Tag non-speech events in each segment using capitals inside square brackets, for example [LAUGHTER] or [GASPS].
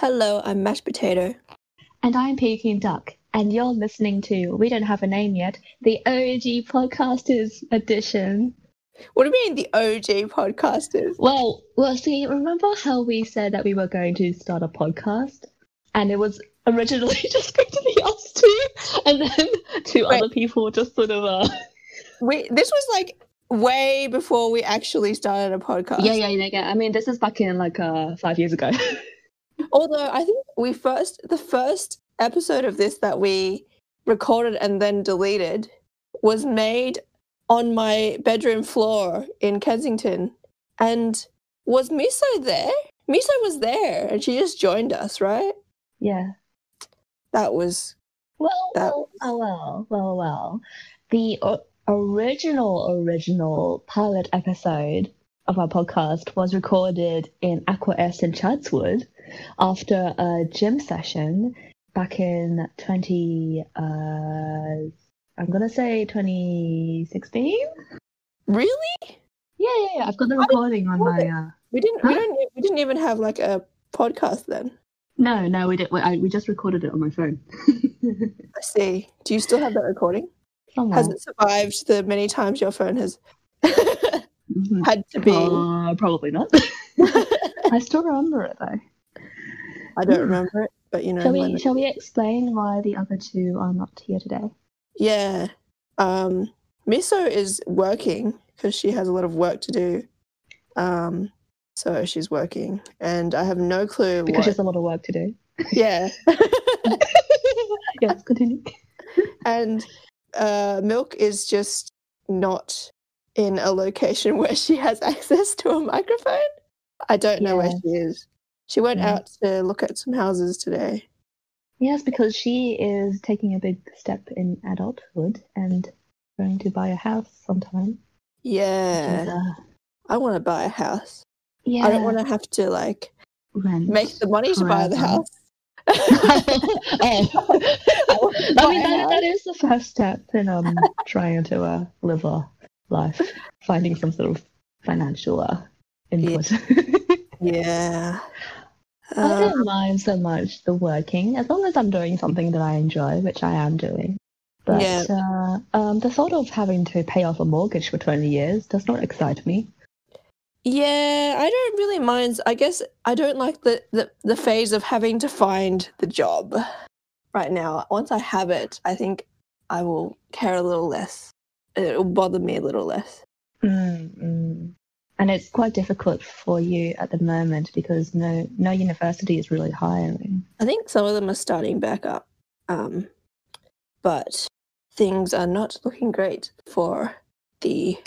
Hello, I'm Mashed Potato. And I'm Peking Duck. And you're listening to We Don't Have a Name Yet, the OG Podcasters edition. What do you mean the OG podcasters? Well, well, see, remember how we said that we were going to start a podcast? And it was originally [LAUGHS] just going to be us two, and then two Wait. other people just sort of uh We this was like way before we actually started a podcast. Yeah, yeah, yeah, yeah. I mean this is back in like uh five years ago. [LAUGHS] Although I think we first the first episode of this that we recorded and then deleted was made on my bedroom floor in Kensington. And was Miso there? Miso was there and she just joined us, right? yeah. That was Well, That well, oh, well, well, well. The o- original, original pilot episode of our podcast was recorded in Aqua S in Chatswood after a gym session back in 20, uh, I'm going to say 2016? really Yeah, yeah, yeah. I've got the recording on my. Uh... we didn't we don't we didn't even have like a podcast then. No, no, we did. We, I, we just recorded it on my phone. [LAUGHS] I see. Do you still have that recording? Somewhere. Has it survived the many times your phone has Mhm. [LAUGHS] had to be? Uh, probably not. [LAUGHS] I still remember it though. I don't [LAUGHS] remember it, but you know. Shall we shall we explain why the other two are not here today? Yeah. Um, Miso is working because she has a lot of work to do. Um, so she's working, and I have no clue. Because what- she has a lot of work to do. [LAUGHS] [LAUGHS] yeah. yes, continue. and uh, Milk is just not in a location where she has access to a microphone. I don't know where she is. She went Yeah. out to look at some houses today. Yes, because she is taking a big step in adulthood and going to buy a house sometime. which is, Yeah, uh, I want to buy a house. yeah. I don't want to have to like rent. make the money to buy the house. [LAUGHS] oh. [LAUGHS] I mean that, that is the first step in um [LAUGHS] trying to uh, live a life, finding some sort of financial uh, input. Yeah. I Uh, don't mind so much the working as long as I'm doing something that I enjoy, which I am doing. But Yeah. uh, um, the thought of having to pay off a mortgage for 20 years does not excite me. yeah, I don't really mind. I guess I don't like the, the, the phase of having to find the job right now. Once I have it, I think I will care a little less. It will bother me a little less. Mm, mm. And it's quite difficult for you at the moment because no no university is really hiring. I think some of them are starting back up, um, but things are not looking great for the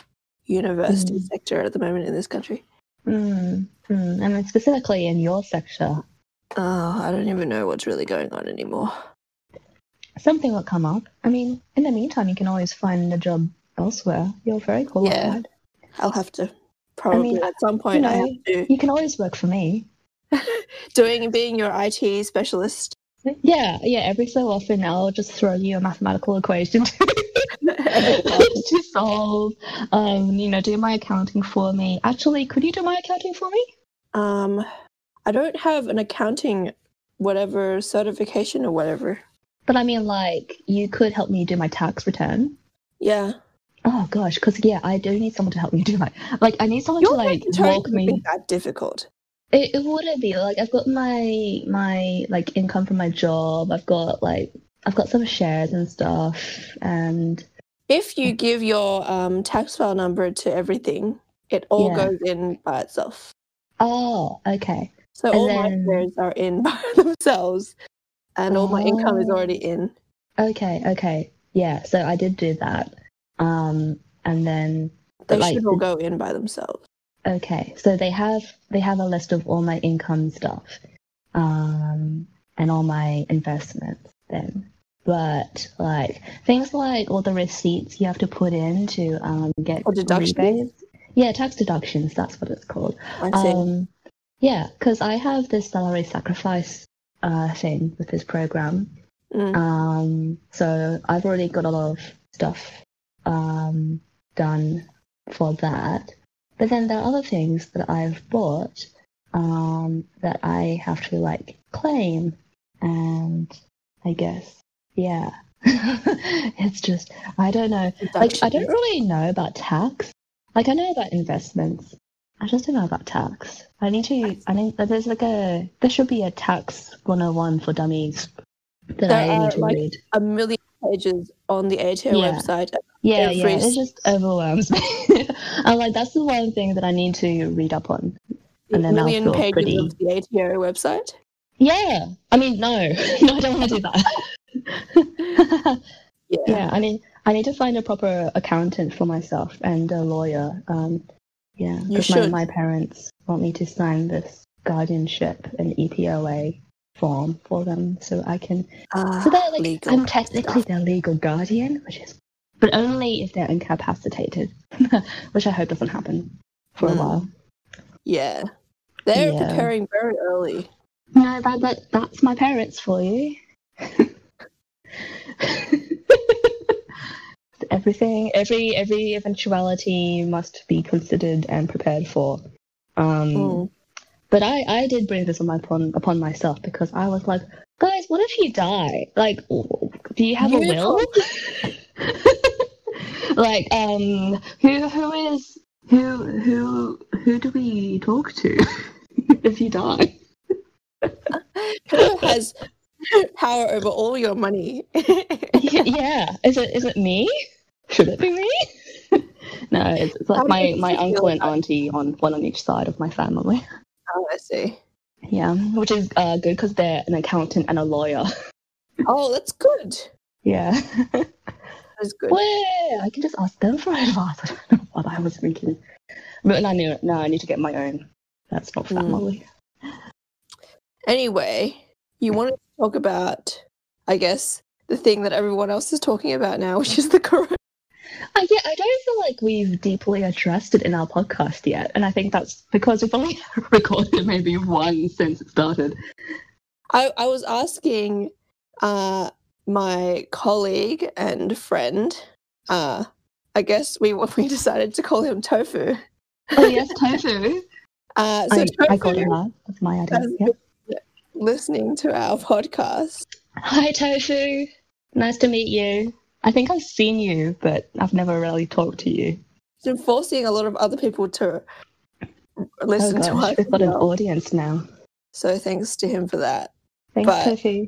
university Mm. sector at the moment in this country. Mm, mm. And then specifically in your sector, Oh, I don't even know what's really going on anymore. something will come up. I mean, in the meantime, you can always find a job elsewhere. You're very qualified. Yeah, I'll have to probably mean, at some point. I know, have to You can always work for me. [LAUGHS] doing being your IT specialist. Yeah, yeah. Every so often, I'll just throw you a mathematical equation to, [LAUGHS] [LAUGHS] to solve. Um, you know, do my accounting for me. Actually, could you do my accounting for me? um, I don't have an accounting whatever certification or whatever. But I mean, like, you could help me do my tax return. Yeah, Oh gosh, because yeah, I do need someone to help me do my like. I need someone to like walk me. be that difficult. It, it wouldn't be like I've got my my like income from my job. I've got like I've got some shares and stuff, and If you give your um, tax file number to everything, it all Yeah. goes in by itself. oh, okay, So And all then- my shares are in [LAUGHS] by themselves, and all my income is Oh. already in. okay, okay, yeah. So I did do that, um, and then They like, should all go in by themselves. Okay, so they have they have a list of all my income stuff, um, and all my investments. Then, but like things like all the receipts you have to put in to um get Or deductions? rebates. Yeah, tax deductions. That's what it's called. I see. Um, yeah, because I have this salary sacrifice uh thing with this program, Mm. um, so I've already got a lot of stuff um, done for that. But then there are other things that I've bought um, that I have to like claim, and I guess yeah, [LAUGHS] it's just I don't know. Like I don't really know about tax. Like I know about investments. I just don't know about tax. I need to. I need. There's like a. There should be a tax 101 for dummies that There I need to like, read. a million pages on the ATO Yeah. website. Yeah, yeah. It just overwhelms [LAUGHS] me. I'm like, that's the one thing that I need to read up on. And then I'll million feel pages pretty- of the ATO website. Yeah. I mean, no, [LAUGHS] no, I don't want to do that. [LAUGHS] Yeah. yeah, I mean, I need to find a proper accountant for myself and a lawyer. Um, yeah, because my, my parents want me to sign this guardianship and EPOA form for them, so I can. Ah, So they're like, legal I'm technically their legal guardian, which is, but only if they're incapacitated, [LAUGHS] which I hope doesn't happen for a Mm. while. Yeah. They're Yeah. preparing very early. No, that, that that's my parents for you. [LAUGHS] Everything, every every eventuality must be considered and prepared for. Um, Mm. But I I did bring this on my upon upon myself because I was like, guys, what if you die? Like, do you have a You will? [LAUGHS] [LAUGHS] like, um, who who is who who who do we talk to [LAUGHS] if you die? [LAUGHS] Who has power over all your money? yeah. Is it is it me? Should it be me? no, it's, it's like my my uncle and auntie on one on each side of my family. oh, I see. Yeah, which is uh, good because they're an accountant and a lawyer. Oh, that's good. yeah. Good. Well, I can just ask them for [LAUGHS] advice. I don't know what I was thinking. But I knew no, I need to get my own. That's not Mm. family. Anyway, you want to talk about, I guess, the thing that everyone else is talking about now, [LAUGHS] which is the corona. Uh, yeah, I don't feel like we've deeply addressed it in our podcast yet, and I think that's because we've only [LAUGHS] recorded maybe one since it started. I, I was asking uh, my colleague and friend, uh, I guess we [LAUGHS] we decided to call him Tofu. Oh yes, tofu. [LAUGHS] Uh, so I, Tofu I called him that. That's my idea. has Yeah. listening to our podcast. Hi, tofu. Nice to meet you. I think I've seen you, but I've never really talked to you. It's been forcing a lot of other people to listen oh to us. we've got an audience now. So thanks to him for that. Thanks, But- tofu.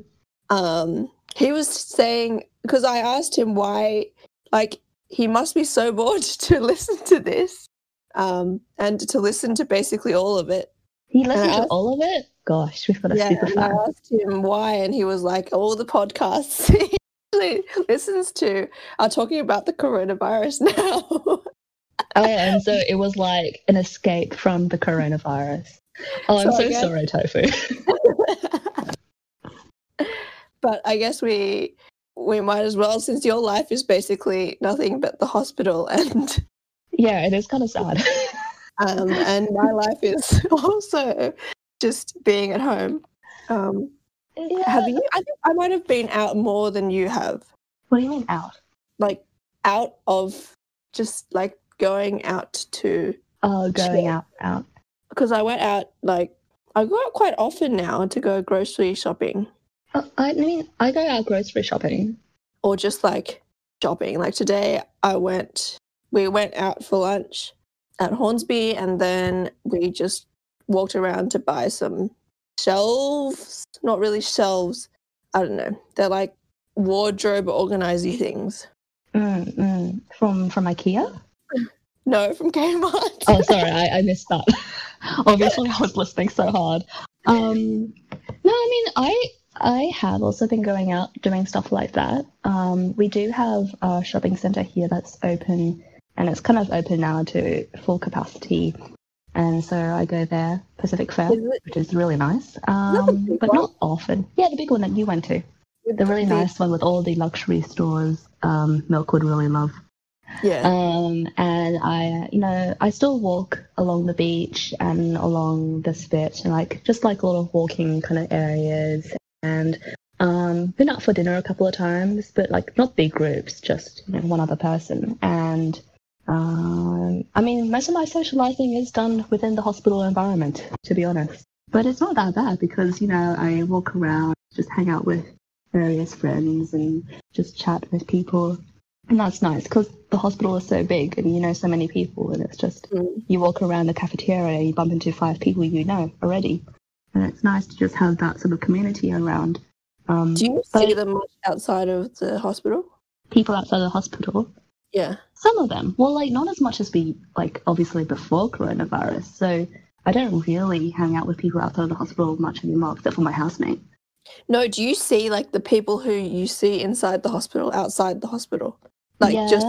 um he was saying because i asked him why like he must be so bored [LAUGHS] to listen to this um and to listen to basically all of it He listened to all of it. Gosh, we've got a yeah super and i asked him why and he was like all the podcasts [LAUGHS] he actually listens to are talking about the coronavirus [LAUGHS] now Oh, yeah, and so it was like an escape from the coronavirus. Oh, I'm So so guess- sorry, tofu. But i guess we we might as well since your life is basically nothing but the hospital [LAUGHS] and yeah, it is kind of sad. [LAUGHS] um, and my [LAUGHS] life is also just being at home. Um, have you? I think I might have been out more than you have, What do you mean out? like out of just like going out to Oh, going Sure. out, out. because I went out like I go out quite often now to go grocery shopping I mean, I go out grocery shopping. or just like shopping. Like today, I went. We went out for lunch at Hornsby, and then we just walked around to buy some shelves. Not really shelves. I don't know. They're like wardrobe organizy things. Mm, mm. From from IKEA. [LAUGHS] No, from Kmart. Oh, sorry, I, I missed that. [LAUGHS] Obviously, I was listening so hard. Um, no, I mean, I I have also been going out doing stuff like that. Um, we do have a shopping center here that's open, and it's kind of open now to full capacity. And so I go there, Pacific Fair, which is really nice. Um, but not often. Yeah, the big one that you went to, the really nice one with all the luxury stores. Um, Milk would really love. Yeah. Um, and I, you know, I still walk along the beach and along the spit and like just like a lot of walking kind of areas and um, been out for dinner a couple of times, but like not big groups, just you know, one other person. And Um, I mean, most of my socializing is done within the hospital environment, to be honest. But it's not that bad because, you know, I walk around, just hang out with various friends and just chat with people. And that's nice because the hospital is so big and you know so many people, and it's just Mm. you walk around the cafeteria and you bump into five people you know already. And it's nice to just have that sort of community around. Um, Do you see them much outside of the hospital? people outside the hospital, Yeah. Some of them. Well, like not as much as we like obviously before coronavirus. So I don't really hang out with people outside of the hospital much anymore, except for my housemate. No, do you see like the people who you see inside the hospital, outside the hospital? Like yeah. just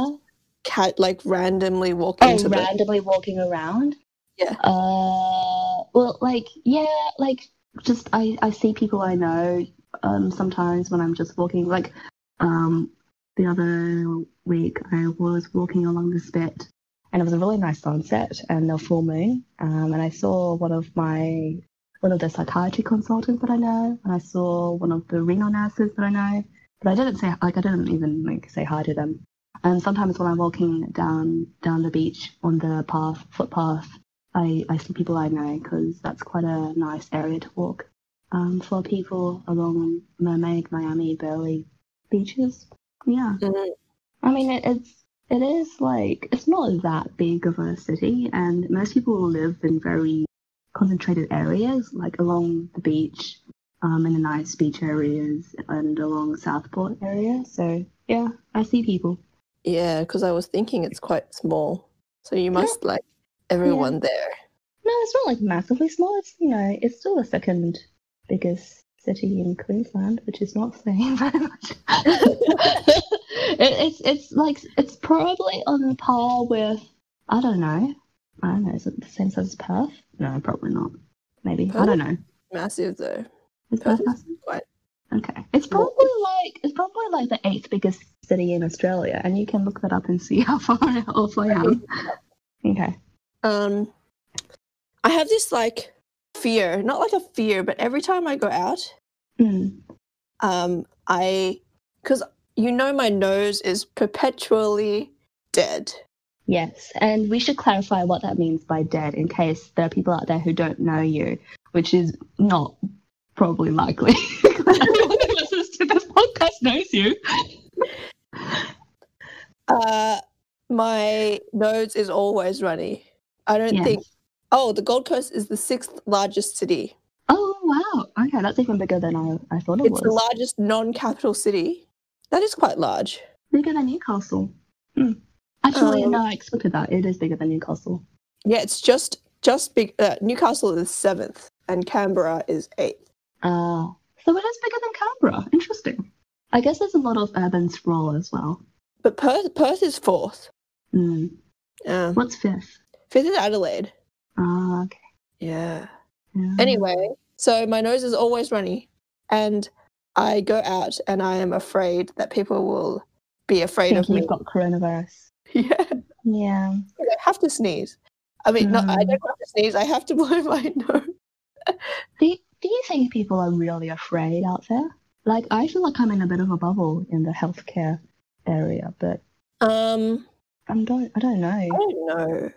cat like randomly walking oh, into the randomly walking around. Yeah. Uh, well, like yeah, like just I I see people I know um sometimes when I'm just walking. Like um the other week I was walking along the spit and it was a really nice sunset and a full moon. Um, and I saw one of my one of the psychiatry consultants that I know, and I saw one of the renal nurses that I know. But I didn't say like I didn't even like say hi to them. And sometimes when I'm walking down down the beach on the path footpath, I I see people I know because that's quite a nice area to walk. Um, for people along Mermaid, Miami, Burleigh beaches, yeah. Mhm. I mean, it, it's it is like it's not that big of a city, and most people live in very concentrated areas, like along the beach, um, in the nice beach areas, and along Southport area. So yeah, I see people. Yeah, because I was thinking it's quite small. So you must like everyone there. No, it's not like massively small. It's you know, it's still the second biggest city in Queensland, which is not saying [LAUGHS] very much. [LAUGHS] it, it's it's like it's probably on par with I don't know. I don't know. Is it the same size as Perth? No, probably not. Maybe I don't know. Massive though. Is Perth Perth is massive? quite Okay, it's probably like it's probably like the eighth biggest city in Australia, and you can look that up and see how far off I am. Okay. Um I have this like fear, not like a fear, but every time I go out, Mm. um I because you know my nose is perpetually dead. Yes, and we should clarify what that means by dead in case there are people out there who don't know you, which is not probably likely. Anyone who listens to this podcast knows you. Uh my nose is always runny. I don't Yes. think oh, the Gold Coast is the sixth largest city. Oh wow! Okay, that's even bigger than I, I thought it It's the largest non-capital city. That is quite large. bigger than Newcastle. Hmm. Actually, Um, no, I expected that. It is bigger than Newcastle. Yeah, it's just just big. Uh, Newcastle is seventh, and Canberra is eighth. Uh, so it is bigger than Canberra. Interesting. I guess there's a lot of urban sprawl as well. But Perth, Perth is fourth. Hmm. Um, What's fifth? Fifth is Adelaide. Ah, okay. Yeah. Yeah. Anyway, so my nose is always runny, and I go out, and I am afraid that people will be afraid think of me. you've got coronavirus. [LAUGHS] Yeah, Yeah. I have to sneeze. I mean, no, I Mm. don't have to sneeze. I have to [LAUGHS] blow my nose. Do you, do you think people are really afraid out there? Like, I feel like I'm in a bit of a bubble in the healthcare area, but Um, I don't. I don't know. I don't know.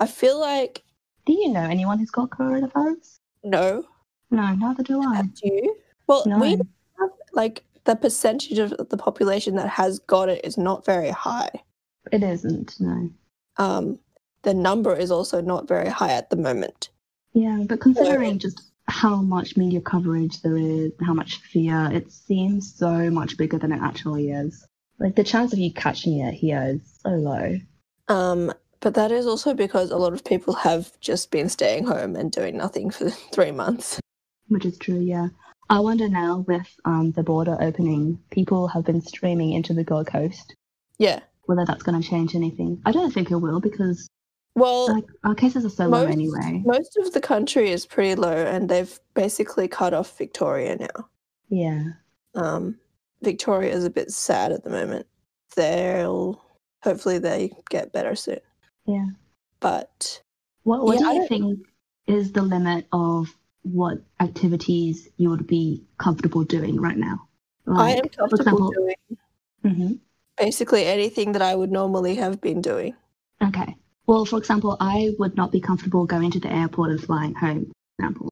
I feel like Do you know anyone who's got coronavirus? no. No, neither do I. Do you? Well, No. we have like the percentage of the population that has got it is not very high. It isn't. No. Um, the number is also not very high at the moment. Yeah, but considering just how much media coverage there is, how much fear, it seems so much bigger than it actually is. Like the chance of you catching it here is so low. Um, but that is also because a lot of people have just been staying home and doing nothing for [LAUGHS] three months. Which is true, yeah. I wonder now with um, the border opening, people have been streaming into the Gold Coast, Yeah. whether that's going to change anything. I don't think it will because Well, like our cases are so low anyway. most of the country is pretty low, and they've basically cut off Victoria now. Yeah. Um, Victoria is a bit sad at the moment. They'll hopefully they get better soon. Yeah. But What, what Yeah, I do you think is the limit of what activities you would be comfortable doing right now? I am comfortable example- doing hmm basically anything that I would normally have been doing. Okay. Well, for example, I would not be comfortable going to the airport and flying home, for example.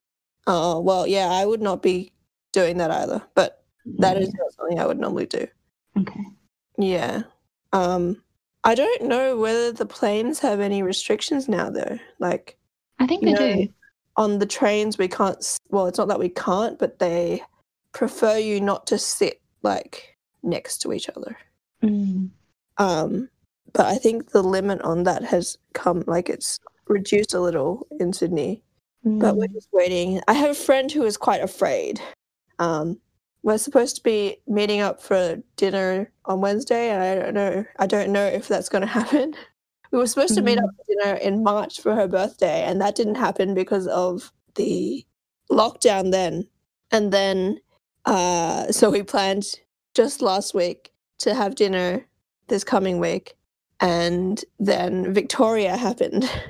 Oh, well, yeah, I would not be doing that either, but that is not something I would normally do. Okay. Yeah. Um, I don't know whether the planes have any restrictions now, though. Like I think they know, do. on the trains, we can't. Well, it's not that we can't, but they prefer you not to sit like next to each other. Mm. Um, but I think the limit on that has come, like it's reduced a little in Sydney. But we're Mm. just waiting. I have a friend who is quite afraid. Um, we're supposed to be meeting up for dinner on Wednesday, and I don't know. I don't know if that's going to happen. [LAUGHS] We were supposed to meet up for dinner in March for her birthday, and that didn't happen because of the lockdown then. And then, uh, so we planned just last week to have dinner this coming week, and then Victoria happened. [LAUGHS]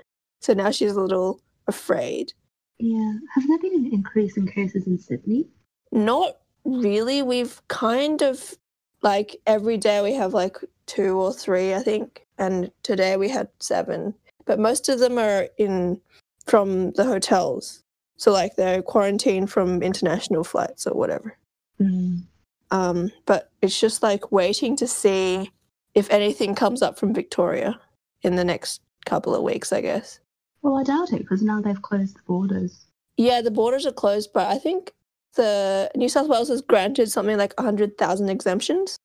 So now she's a little afraid. Yeah. Has there been an increase in cases in Sydney? Not really. We've kind of like every day we have like two or three, I think, and today we had seven. But most of them are in from the hotels, so like they're quarantined from international flights or whatever. Mm. Um, but it's just like waiting to see if anything comes up from Victoria in the next couple of weeks, I guess. Well, I doubt it because now they've closed the borders. Yeah, the borders are closed, but I think the New South Wales has granted something like 100,000 exemptions.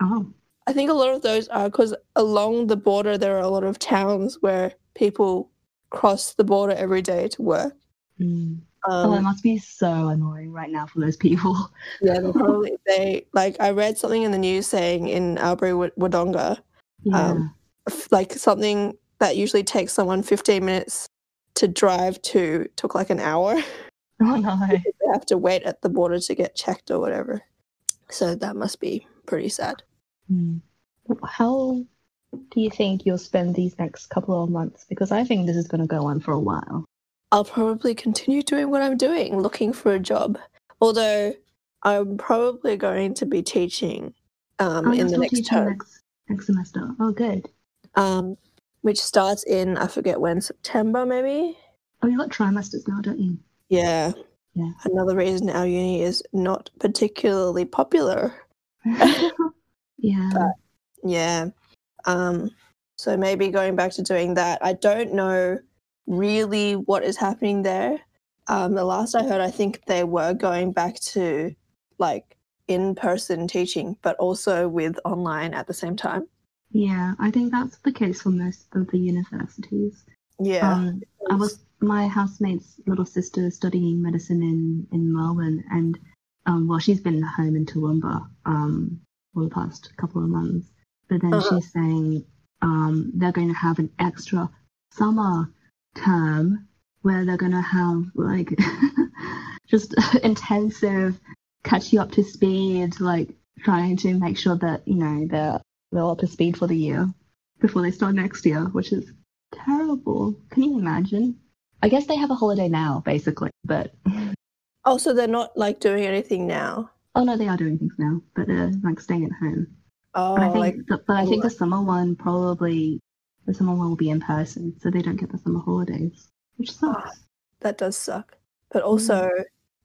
Oh. I think a lot of those are because along the border, there are a lot of towns where people cross the border every day to work. Mm. oh, it Um, must be so annoying right now for those people. [LAUGHS] yeah, probably, they, like, I read something in the news saying in Albury Wodonga, Yeah. Um, like something that usually takes someone 15 minutes to drive to took like an hour. [LAUGHS] [LAUGHS] oh no. they have to wait at the border to get checked or whatever. So that must be pretty sad. Mm. How do you think you'll spend these next couple of months? Because I think this is going to go on for a while. I'll probably continue doing what I'm doing, looking for a job. Although I'm probably going to be teaching um, Oh, in the next term, Next, next semester. Oh, good. um, which starts in I forget when September maybe. Oh, you got trimesters now, don't you? Yeah. Yeah. Another reason our uni is not particularly popular. [LAUGHS] yeah. But- Yeah. Um, so maybe going back to doing that. I don't know really what is happening there. Um, the last I heard, I think they were going back to like in person teaching, but also with online at the same time. yeah, I think that's the case for most of the universities. Yeah. Um, I was my housemate's little sister is studying medicine in in Melbourne, and um, well, she's been home in Toowoomba um for the past couple of months. But then Uh-huh. she's saying um they're going to have an extra summer term where they're going to have like [LAUGHS] just [LAUGHS] intensive catch you up to speed, like trying to make sure that you know they're they're up to speed for the year before they start next year, which is terrible. Can you imagine? I guess they have a holiday now, basically, but oh, so they're not like doing anything now. oh no, they are doing things now, but they're like staying at home. Oh, But I oh, think, like the, but I think the oh. summer one probably the summer one will be in person, so they don't get the summer holidays, which ah, sucks. that does suck. But also,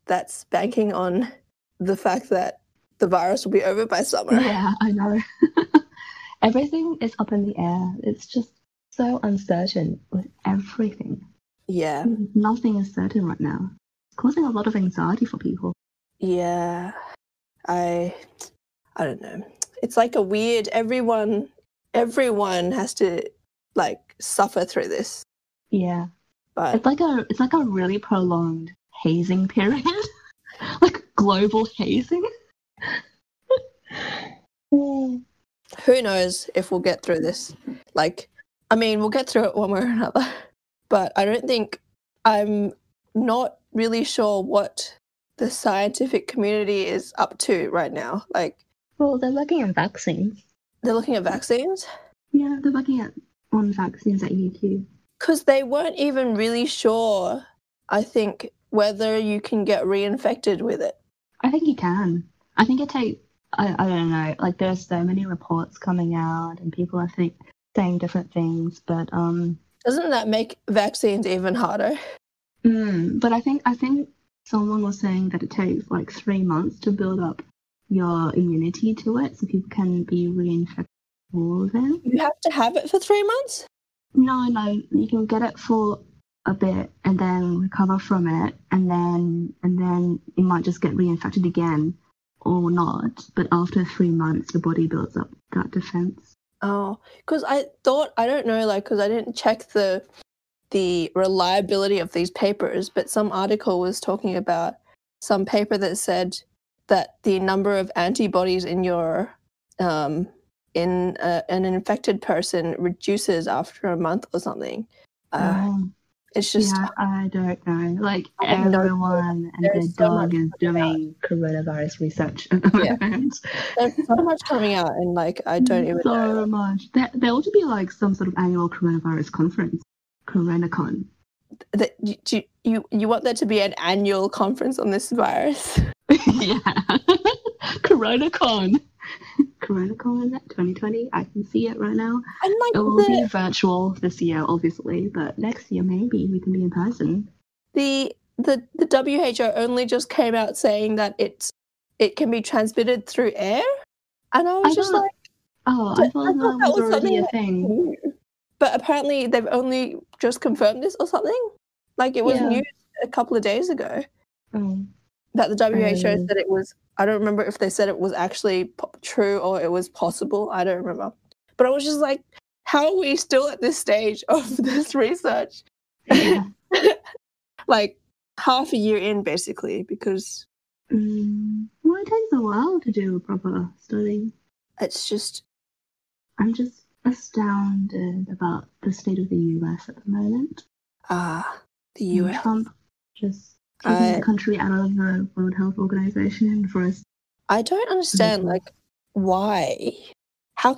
that's banking on the fact that the virus will be over by summer. Yeah, I know. [LAUGHS] Everything is up in the air. It's just so uncertain with everything. Yeah. Nothing is certain right now. It's causing a lot of anxiety for people. Yeah. I I don't know. It's like a weird everyone everyone has to like suffer through this. Yeah. But It's like a it's like a really prolonged hazing period. [LAUGHS] like global hazing. who knows if we'll get through this. Like I mean, we'll get through it one way or another. [LAUGHS] But I don't think I'm not really sure what the scientific community is up to right now. Like well, they're looking at vaccines. they're looking at vaccines Yeah, they're looking at on vaccines at UQ. because they weren't even really sure, I think, whether you can get reinfected with it. I think you can. I think it takes. I, I don't know. Like there's so many reports coming out, and people I think saying different things, but um, Doesn't that make vaccines even harder? mm, but I think I think someone was saying that it takes like three months to build up your immunity to it, so people can be reinfected of them. You have to have it for three months? No, no, you can get it for a bit and then recover from it, and then and then you might just get reinfected again or not. But after three months, your body builds up that defense. Oh, because I thought I don't know, like, because I didn't check the the reliability of these papers, but some article was talking about some paper that said that the number of antibodies in your um, in a, an infected person reduces after a month or something. Uh, Um, it's just yeah, I don't know. Like I have no everyone and their so dog is coming out. doing coronavirus research at the Yeah. moment. there's so much coming out, and like I mm, don't even so know. much. There, there ought to be like some sort of annual coronavirus conference, Coronacon. That you, you you you want there to be an annual conference on this virus? [LAUGHS] yeah, [LAUGHS] Coronacon. [LAUGHS] Coronacon 2020. I can see it right now. And like It will the, be virtual this year, obviously, but next year maybe we can be in person. the the the WHO only just came out saying that it's it can be transmitted through air, and I was I just don't- like, Oh, I thought I that thought that was was already a thing. "Ooh." but apparently they've only just confirmed this or something. Like it was Yeah. news a couple of days ago Oh. That the WHO Oh. said it was. I don't remember if they said it was actually po- true or it was possible. I don't remember, but I was just like, how are we still at this stage of [LAUGHS] this research? Yeah. [LAUGHS] like half a year in, basically, because Mm, well, it takes a while to do a proper study. it's just I'm just astounded about the state of the US at the moment. ah the And US. Trump just taking the country out of the World Health Organization for us. I don't understand like why. How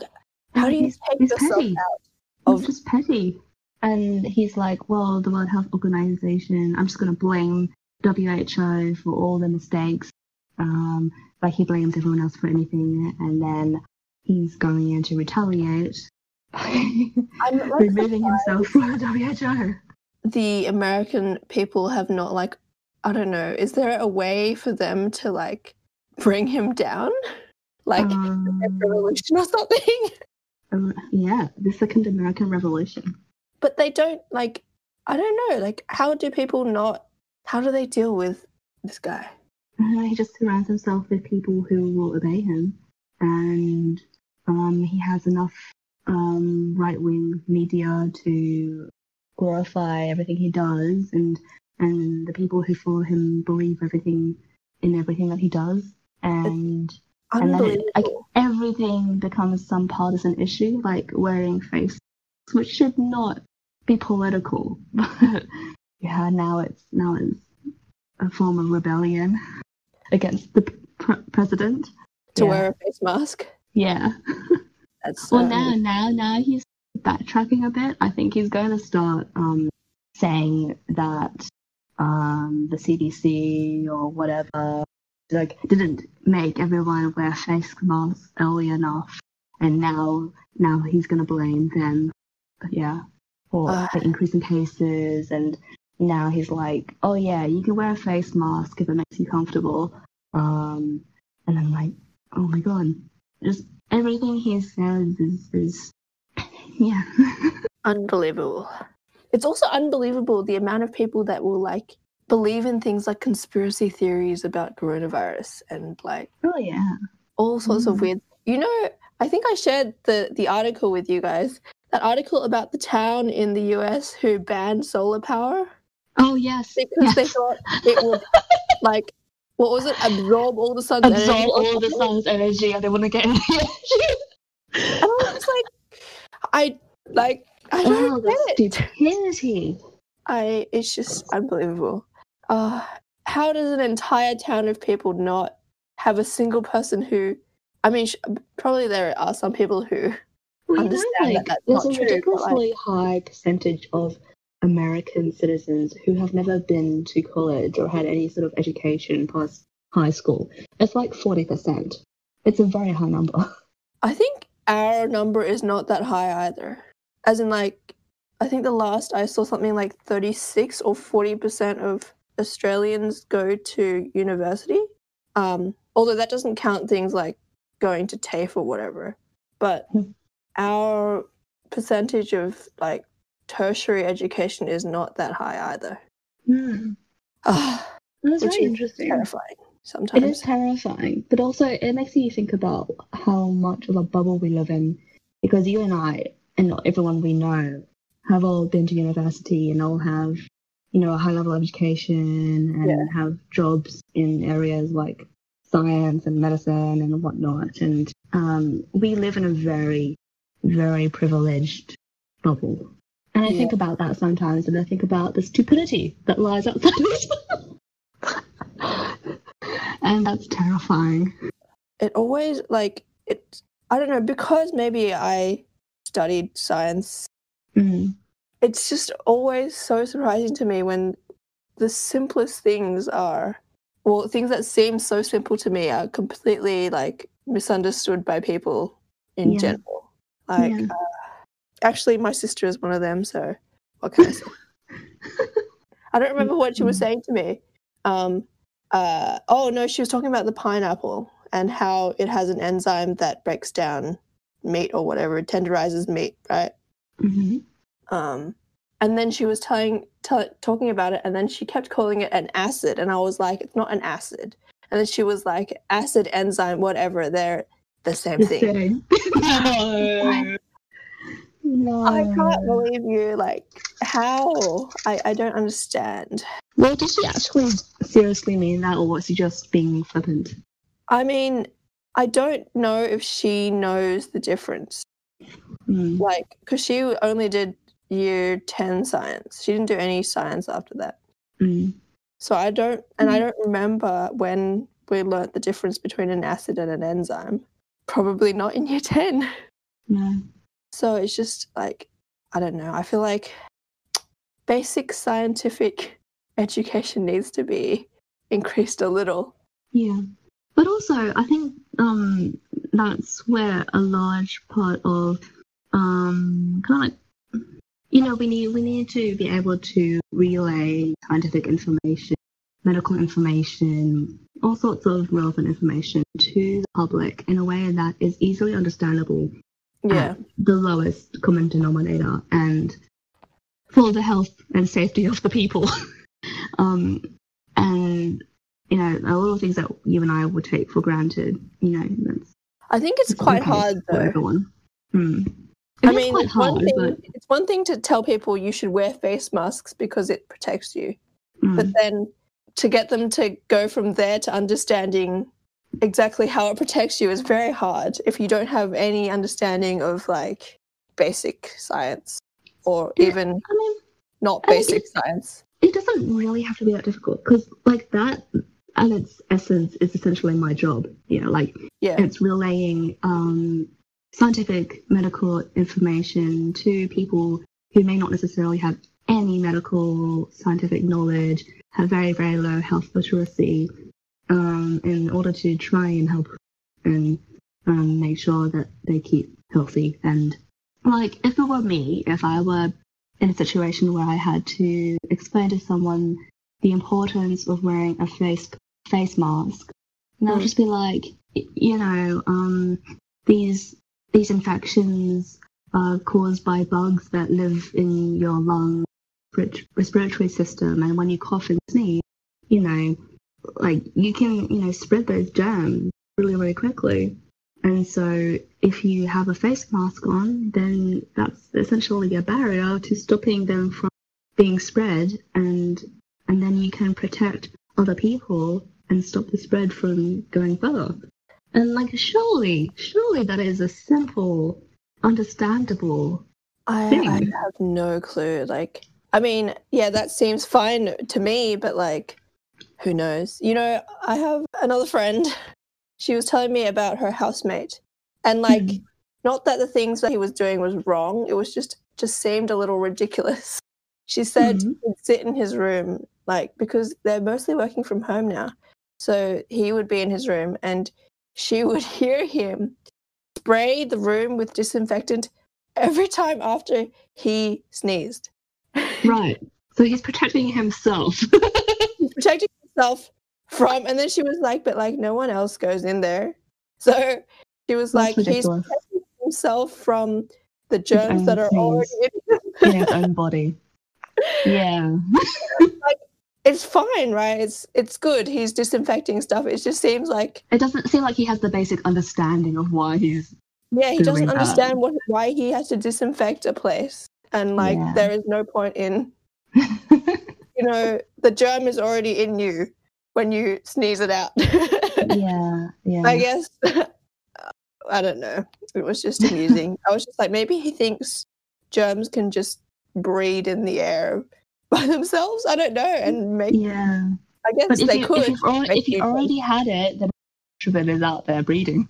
how do you he's, take he's yourself petty. out He's just petty. And he's like, well, the World Health Organization, I'm just going to blame WHO for all the mistakes. Um, like he blames everyone else for anything, and then he's going in to retaliate, [LAUGHS] I'm removing himself from the WHO. the American people have not like I don't know. Is there a way for them to like bring him down, like Um, revolution or something? um, [LAUGHS] yeah, the Second American Revolution. But they don't like. I don't know. Like, how do people not? How do they deal with this guy? Uh, he just surrounds himself with people who will obey him, and um, he has enough um, right wing media to glorify everything he does, and and the people who follow him believe everything in everything that he does, and and then it, like everything becomes some partisan issue, like wearing face, which should not be political. [LAUGHS] But yeah, now it's now it's a form of rebellion [LAUGHS] against the pr- president. to yeah. wear a face mask. Yeah. [LAUGHS] That's Well, um, now now now he's backtracking a bit. I think he's going to start um, saying that um, the CDC or whatever like didn't make everyone wear face masks early enough, and now now he's going to blame them. Yeah, for Ah. the increase in cases, and now he's like, oh yeah, you can wear a face mask if it makes you comfortable. Um, and I'm like, oh my god, just everything he says is, is [LAUGHS] yeah. unbelievable. It's also unbelievable the amount of people that will like believe in things like conspiracy theories about coronavirus and like oh yeah. all sorts of Mm. weird. You know, I think I shared the the article with you guys. That article about the town in the US who banned solar power Oh yes. because they thought it would [LAUGHS] like what was it absorb all the sun's energy absorb or all the sun's energy and they want to get any energy. [LAUGHS] And I was like, I like I don't Oh, get the it. stupidity. I it's just unbelievable. Uh, how does an entire town of people not have a single person who? I mean, sh- probably there are some people who. Well, you Understand know, that that's there's not a true, but, like- ridiculously high percentage of American citizens who have never been to college or had any sort of education past high school. It's like forty percent. It's a very high number. [LAUGHS] I think our number is not that high either. As in, like, I think the last I saw something like 36 or 40% of Australians go to university. Um, although that doesn't count things like going to TAFE or whatever. But Hmm. our percentage of like tertiary education is not that high either. [SIGHS] Ah, That's very is interesting. terrifying sometimes. is terrifying, but also it makes you think about how much of a bubble we live in. Because you and I, and not everyone we know, have all been to university and all have, you know, a high level education and Yeah. have jobs in areas like science and medicine and whatnot. And um, we live in a very, very privileged bubble. And I Yeah. think about that sometimes, and I think about the stupidity that lies outside of this. [LAUGHS] and that's terrifying. it always like it i don't know because maybe i studied science Mm. it's just always so surprising to me when the simplest things are well things that seem so simple to me are completely like misunderstood by people in Yeah. general like Yeah. uh, actually my sister is one of them so what can i say [LAUGHS] i don't remember what she was Mm. saying to me um uh oh no she was talking about the pineapple and how it has an enzyme that breaks down meat or whatever tenderizes meat right hmm um, and then she was telling, tell, talking about it, and then she kept calling it an acid, and I was like, it's not an acid. And then she was like, acid, enzyme, whatever, they're the same The thing. same. [LAUGHS] no. I can't believe you. Like, how? I, I don't understand. Well, did she actually seriously mean that, or was she just being flippant? I mean, I don't know if she knows the difference. Mm. Like, because she only did year 10 science, she didn't do any science after that. Mm. So I don't, and I don't remember when we learnt the difference between an acid and an enzyme. Probably not in year 10. No. So it's just like, I don't know. I feel like basic scientific education needs to be increased a little. Yeah. But also, I think um, that's where a large part of um, kind of like, you know, we need we need to be able to relay scientific information, medical information, all sorts of relevant information to the public in a way that is easily understandable Yeah. the lowest common denominator and for the health and safety of the people. [LAUGHS] um, you know, a lot of things that you and I would take for granted, you know, that's I think it's quite hard for though. everyone. Hmm. I mean, it's one thing. but It's one thing to tell people you should wear face masks because it protects you, mm, but then to get them to go from there to understanding exactly how it protects you is very hard if you don't have any understanding of like basic science or Yeah, even I mean, not I mean, basic it- science. it doesn't really have to be that difficult because, like, that at its essence is essentially my job. You know, like Yeah. it's relaying um, scientific medical information to people who may not necessarily have any medical scientific knowledge, have very, very low health literacy, um, in order to try and help and um, make sure that they keep healthy. And like, if it were me, if I were in a situation where I had to explain to someone the importance of wearing a face face mask, and I'll Mm. just be like, you know, um, these these infections are caused by bugs that live in your lung respiratory system, and when you cough and sneeze, you know, like you can, you know, spread those germs really, really quickly. And so, if you have a face mask on, then that's essentially a barrier to stopping them from being spread, and and then you can protect other people and stop the spread from going further. And like, surely, surely that is a simple, understandable. I, I have no clue. Like, I mean, yeah, that seems fine to me, but like, who knows? You know, I have another friend. She was telling me about her housemate, and like, Mhm. not that the things that he was doing was wrong. It was just just seemed a little ridiculous. She said Mhm. he'd sit in his room, like because they're mostly working from home now. So he would be in his room, and she [LAUGHS] would hear him spray the room with disinfectant every time after he sneezed. Right. So he's protecting himself. [LAUGHS] He's protecting himself from, and then she was like, but like no one else goes in there. So she was That's like, he's protecting himself from the germs that are already sneeze. in in his own body. [LAUGHS] Yeah. It's fine, right? It's it's good. He's disinfecting stuff. It just seems like It doesn't seem like he has the basic understanding of why he's. yeah, he doesn't that. understand what why he has to disinfect a place, and like Yeah. there is no point in [LAUGHS] you know the germ is already in you when you sneeze it out. [LAUGHS] yeah. Yeah. I guess [LAUGHS] I don't know. It was just amusing. I was just like, maybe he thinks germs can just breed in the air by themselves. I don't know, and make. Yeah. I guess But they you, could. if, you've already, if you already had it, then much of it is out there breeding.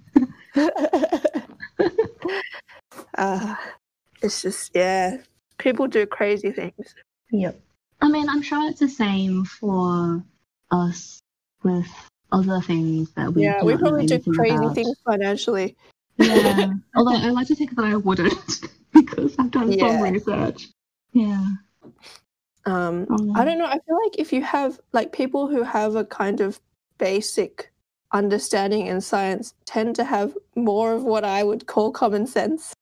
uh, [LAUGHS] [LAUGHS] it's just yeah, people do crazy things. Yep. I mean, I'm sure it's the same for us with other things that we yeah, we probably do crazy about. things financially. Yeah. [LAUGHS] Although I like to think that I wouldn't because I've done Yeah. some research. Yeah. Um, Um, I don't know. I feel like if you have like people who have a kind of basic understanding in science tend to have more of what I would call common sense.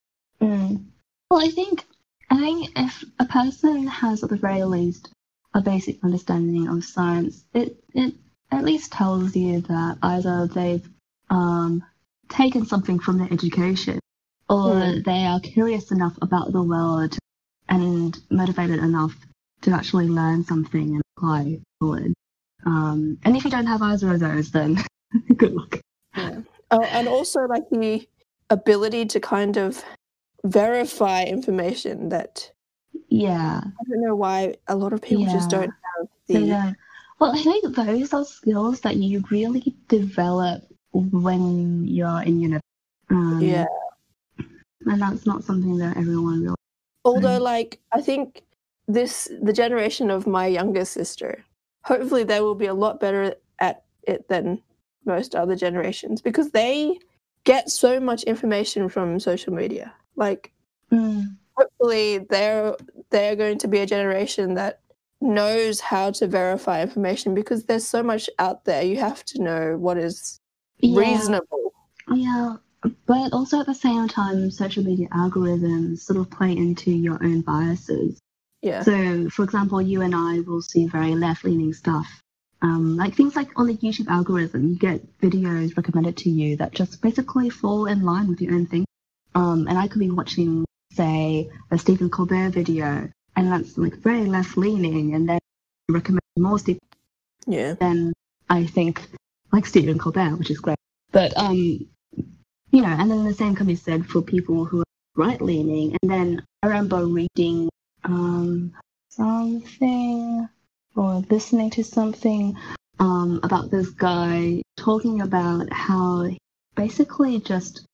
Mm. Well, I think I think if a person has at the very least a basic understanding of science, it it at least tells you that either they've um, taken something from their education, or Mm. they are curious enough about the world and motivated enough to actually learn something and apply knowledge. Um, and if you don't have either of those, then [LAUGHS] good luck. Yeah. Oh, and also like the ability to kind of verify information that Yeah. I don't know why a lot of people just don't have the yeah. Well, I think those are skills that you really develop when you're in university. Um, yeah. And that's not something that everyone really. Although like I think this the generation of my younger sister, hopefully they will be a lot better at it than most other generations because they get so much information from social media. Like Mm, hopefully they're they're going to be a generation that knows how to verify information because there's so much out there you have to know what is yeah, reasonable Yeah. But also at the same time, social media algorithms sort of play into your own biases. Yeah So, for example, you and I will see very left leaning stuff. Um, like things like on the YouTube algorithm, you get videos recommended to you that just basically fall in line with your own thing. Um, and I could be watching, say, a Stephen Colbert video, and that's like very left leaning, and then recommend more Stephen. yeah Then I think like Stephen Colbert, which is great. But um, you know, and then the same can be said for people who are right leaning. And then I remember reading um, something or listening to something um, about this guy talking about how he basically just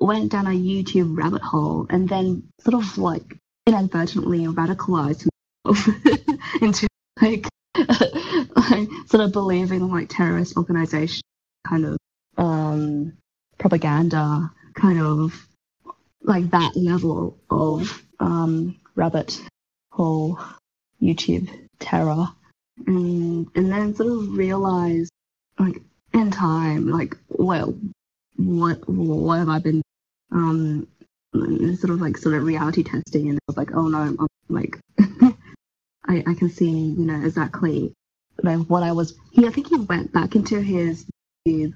went down a YouTube rabbit hole and then sort of like inadvertently radicalized himself [LAUGHS] into like, like [LAUGHS] sort of believing like terrorist organization kind of um, propaganda kind of like that level of um, rabbit hole YouTube terror, and and then sort of realize like in time like well what what have I been um sort of like sort of reality testing and I was like oh no I'm like [LAUGHS] I I can see you know exactly like what I was he I think he went back into his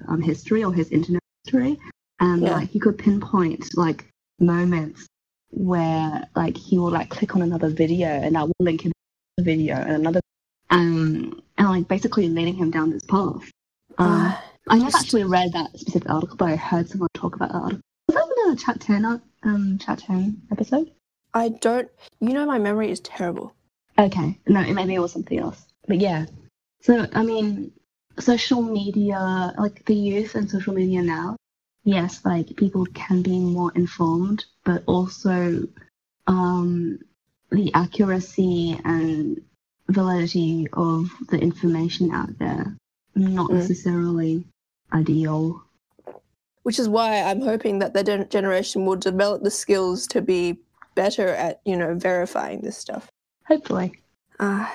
um history or his internet history and Yeah. like he could pinpoint like moments where like he will like click on another video and that will link him to the video and another um and like basically leading him down this path. Um, Uh, I never actually read that specific article, but I heard someone talk about that article. Was that in the chat ten um chat ten episode? I don't you know my memory is terrible Okay, no, it- maybe it was something else. But yeah, so I mean, social media, like the youth and social media now, yes, like people can be more informed, but also um, the accuracy and validity of the information out there not Mm. necessarily ideal. which is why I'm hoping that the gen- generation will develop the skills to be better at, you know, verifying this stuff. Hopefully. Uh,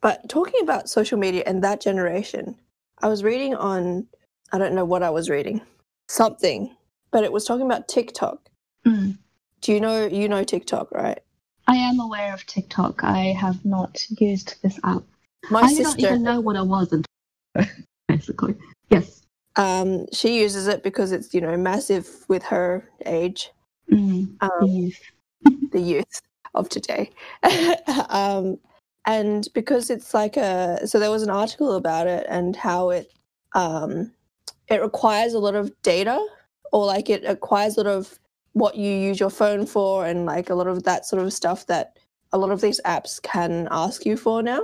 but talking about social media and that generation, I was reading on, I don't know what I was reading, something, but it was talking about TikTok. Mm. Do you know, you know TikTok, right? I am aware of TikTok. I have not used this app. My I don't sister, even know what it was until [LAUGHS] basically. Yes. um, she uses it because it's, you know, massive with her age, Mm. um, Youth. [LAUGHS] the youth of today. [LAUGHS] um, and because it's like a, so there was an article about it and how it, um, it requires a lot of data or like it acquires a lot of what you use your phone for and like a lot of that sort of stuff that a lot of these apps can ask you for now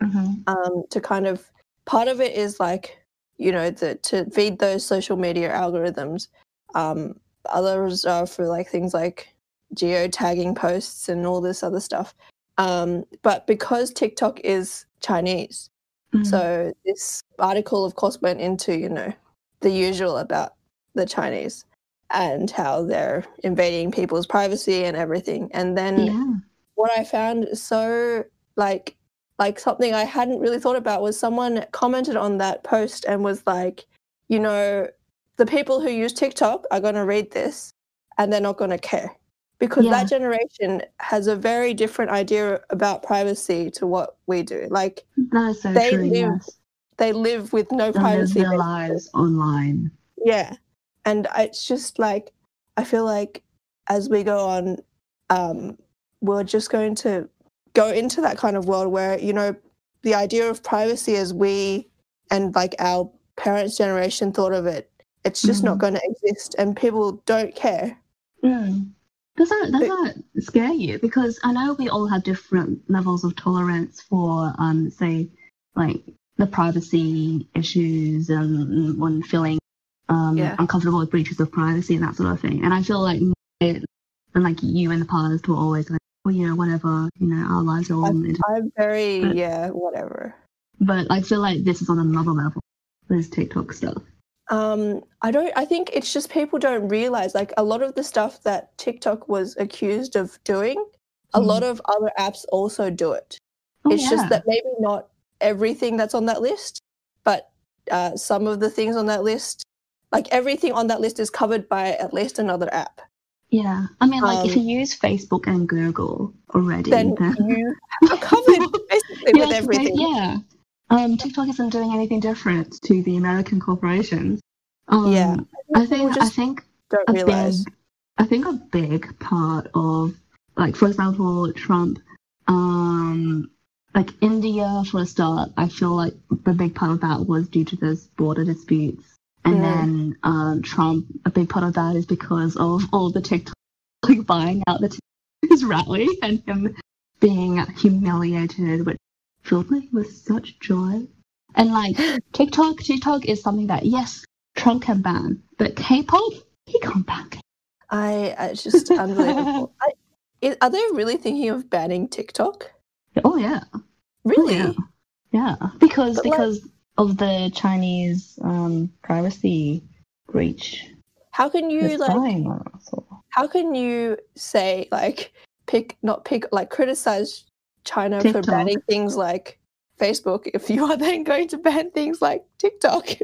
Mhm. um, to kind of part of it is like you know the, to feed those social media algorithms um, others are for like things like geotagging posts and all this other stuff um, but because tiktok is chinese Mm. so this article of course went into you know the usual about the chinese and how they're invading people's privacy and everything and then yeah. what I found so like like something I hadn't really thought about was someone commented on that post and was like, you know, the people who use TikTok are going to read this and they're not going to care because Yeah. that generation has a very different idea about privacy to what we do. Like so They true. live Yes. They live with no privacy. their lives online. Yeah. And it's just like, I feel like as we go on, um, we're just going to go into that kind of world where, you know, the idea of privacy as we and like our parents' generation thought of it, it's just not Mhm. going to exist and people don't care. Mm. Does that does But- that scare you? Because I know we all have different levels of tolerance for, um, say, like the privacy issues and when feeling um, Yeah. uncomfortable with breaches of privacy and that sort of thing. And I feel like it, and like you in the past were always like, well, you know, whatever, you know, our lives are all. I'm, I'm very, But- yeah, whatever. But I feel like this is on another level. This TikTok stuff. Um, I don't. I think it's just people don't realize like a lot of the stuff that TikTok was accused of doing. A Mm. lot of other apps also do it. Oh, it's yeah. just that maybe not everything that's on that list, but uh, some of the things on that list, like everything on that list, is covered by at least another app. Yeah, I mean, like if Um, you use Facebook and Google already, Then then you [LAUGHS] are covered basically with Yeah, everything. Yeah. Um, TikTok isn't doing anything different to the American corporations. Um, Yeah. I think I think don't a realize. big I think a big part of like for example Trump um like India for a start I feel like the big part of that was due to those border disputes and Mm. then um Trump a big part of that is because of all the TikTok like buying out the his [LAUGHS] rally and him being humiliated which filled me with such joy and like [GASPS] TikTok TikTok is something that yes Trump can ban but K-pop he can't ban I it's just unbelievable. [LAUGHS] I- are they really thinking of banning TikTok? Oh yeah, Really? yeah, yeah. Because But, like- because of the Chinese um, privacy breach. How can you like? spying on us all. How can you say like pick not pick like criticize China for banning things like Facebook if you are then going to ban things like TikTok? [LAUGHS]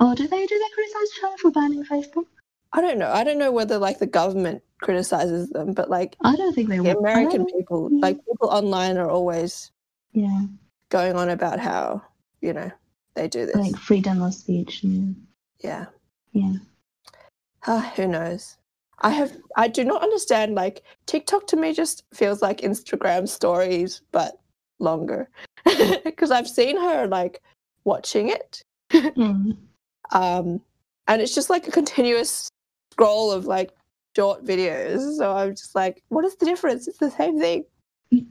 Oh, do they do they criticize China for banning Facebook? I don't know. I don't know whether like the government criticizes them, but like I don't think they the will. American people, yeah. like people online, are always Yeah, going on about how you know they do this. like freedom of speech. Yeah, yeah. yeah. Ah, who knows? I have I do not understand like TikTok to me just feels like Instagram stories but longer. [LAUGHS] Because I've seen her like watching it. [LAUGHS] Mm. Um and it's just like a continuous scroll of like short videos. So I'm just like, what is the difference? It's the same thing.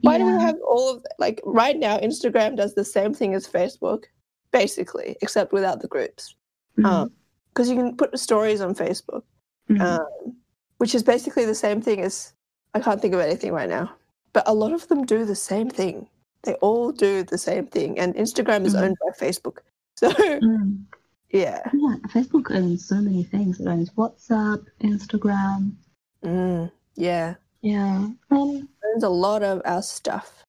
Why do we have all of like right now Instagram does the same thing as Facebook, basically, except without the groups. Mm. Um because you can put stories on Facebook Mm. um, which is basically the same thing as I can't think of anything right now, but a lot of them do the same thing. They all do the same thing, and Instagram is Mhm. owned by Facebook. [LAUGHS] So Mm. Yeah. Yeah, Facebook owns so many things. It owns WhatsApp, Instagram. Mm, yeah. Yeah. Um, There's a lot of our stuff.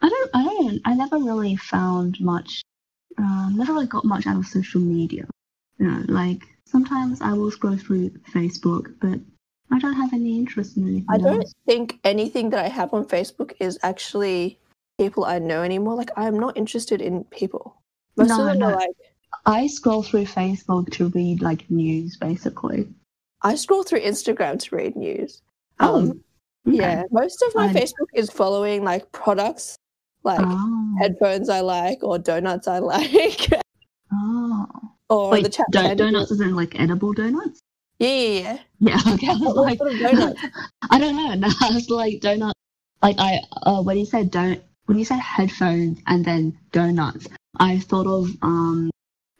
I don't. I don't. I never really found much. Um, never really got much out of social media. You know, like sometimes I will scroll through Facebook, but I don't have any interest in anything I don't else. think anything that I have on Facebook is actually people I know anymore. Like I'm not interested in people. Most No, of them no. are like I scroll through Facebook to read like news, basically. I scroll through Instagram to read news. Oh, Um, okay. yeah. Most of my I- Facebook is following like products, like Oh. headphones I like or donuts I [LAUGHS] like, oh. or Wait, the chat. do- donuts isn't like edible donuts? Yeah, yeah, yeah. Yeah, [LAUGHS] okay. What like, sort of [LAUGHS] donuts? I don't know. No, I was like donut. Like I, uh, when you said don't, when you said headphones and then donuts, I thought of um,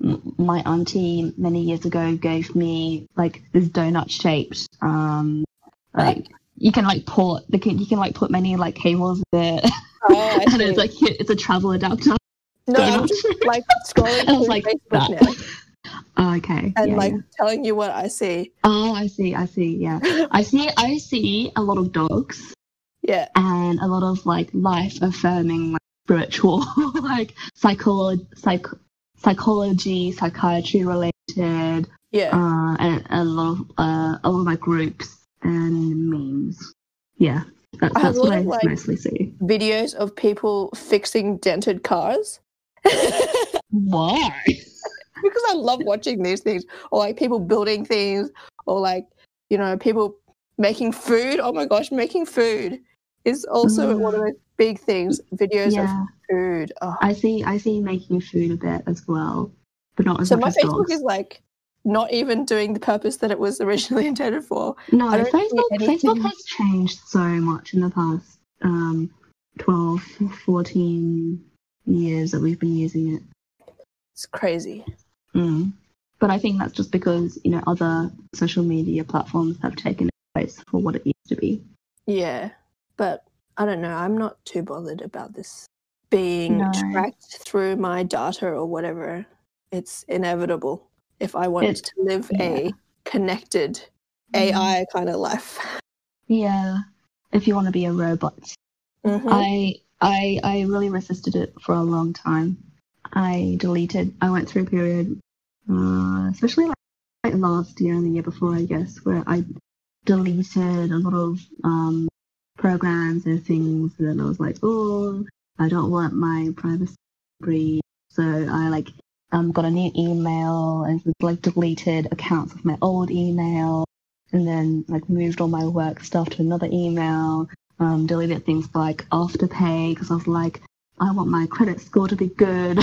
my auntie many years ago gave me like this donut shaped um, like you can like put the can you can like put many like cables there, Oh, [LAUGHS] and it's like it's a travel adapter. no, I'm just like [LAUGHS] scrolling I was through like, Facebook now Oh, [LAUGHS] okay. and yeah, like yeah. telling you what I see. Oh, I see. I see. Yeah, I see. I see a lot of dogs. Yeah, and a lot of like life affirming like spiritual like psycholo- psych- psychology psychiatry related yeah. uh and a lot of uh a lot of like groups and memes yeah that, that's what i of, like- mostly see Videos of people fixing dented cars. why [LAUGHS] because I love watching these things, or like people building things, or like you know people making food. Oh my gosh, making food is also Mm. one of those big things. Videos yeah of food. Oh. i see i see making food a bit as well but not as So much my as Facebook dogs is like not even doing the purpose that it was [LAUGHS] originally intended for. no I don't see facebook facebook has changed so much in the past um 12 14 years that we've been using it It's crazy. Mm. But I think that's just because, you know, other social media platforms have taken its place for what it used to be. Yeah, but I don't know. I'm not too bothered about this being No. tracked through my data or whatever. It's inevitable if I want It- to live yeah. a connected Mm. AI kind of life. [LAUGHS] Yeah. If you want to be a robot. Mhm. I I I really resisted it for a long time. I deleted I went through a period uh, especially like, like last year and the year before I guess where I deleted a lot of um programs and things and I was like, oh I don't want my privacy. So I like um got a new email and like deleted accounts of my old email and then like moved all my work stuff to another email um, deleted things like afterpay because I was like, I want my credit score to be good.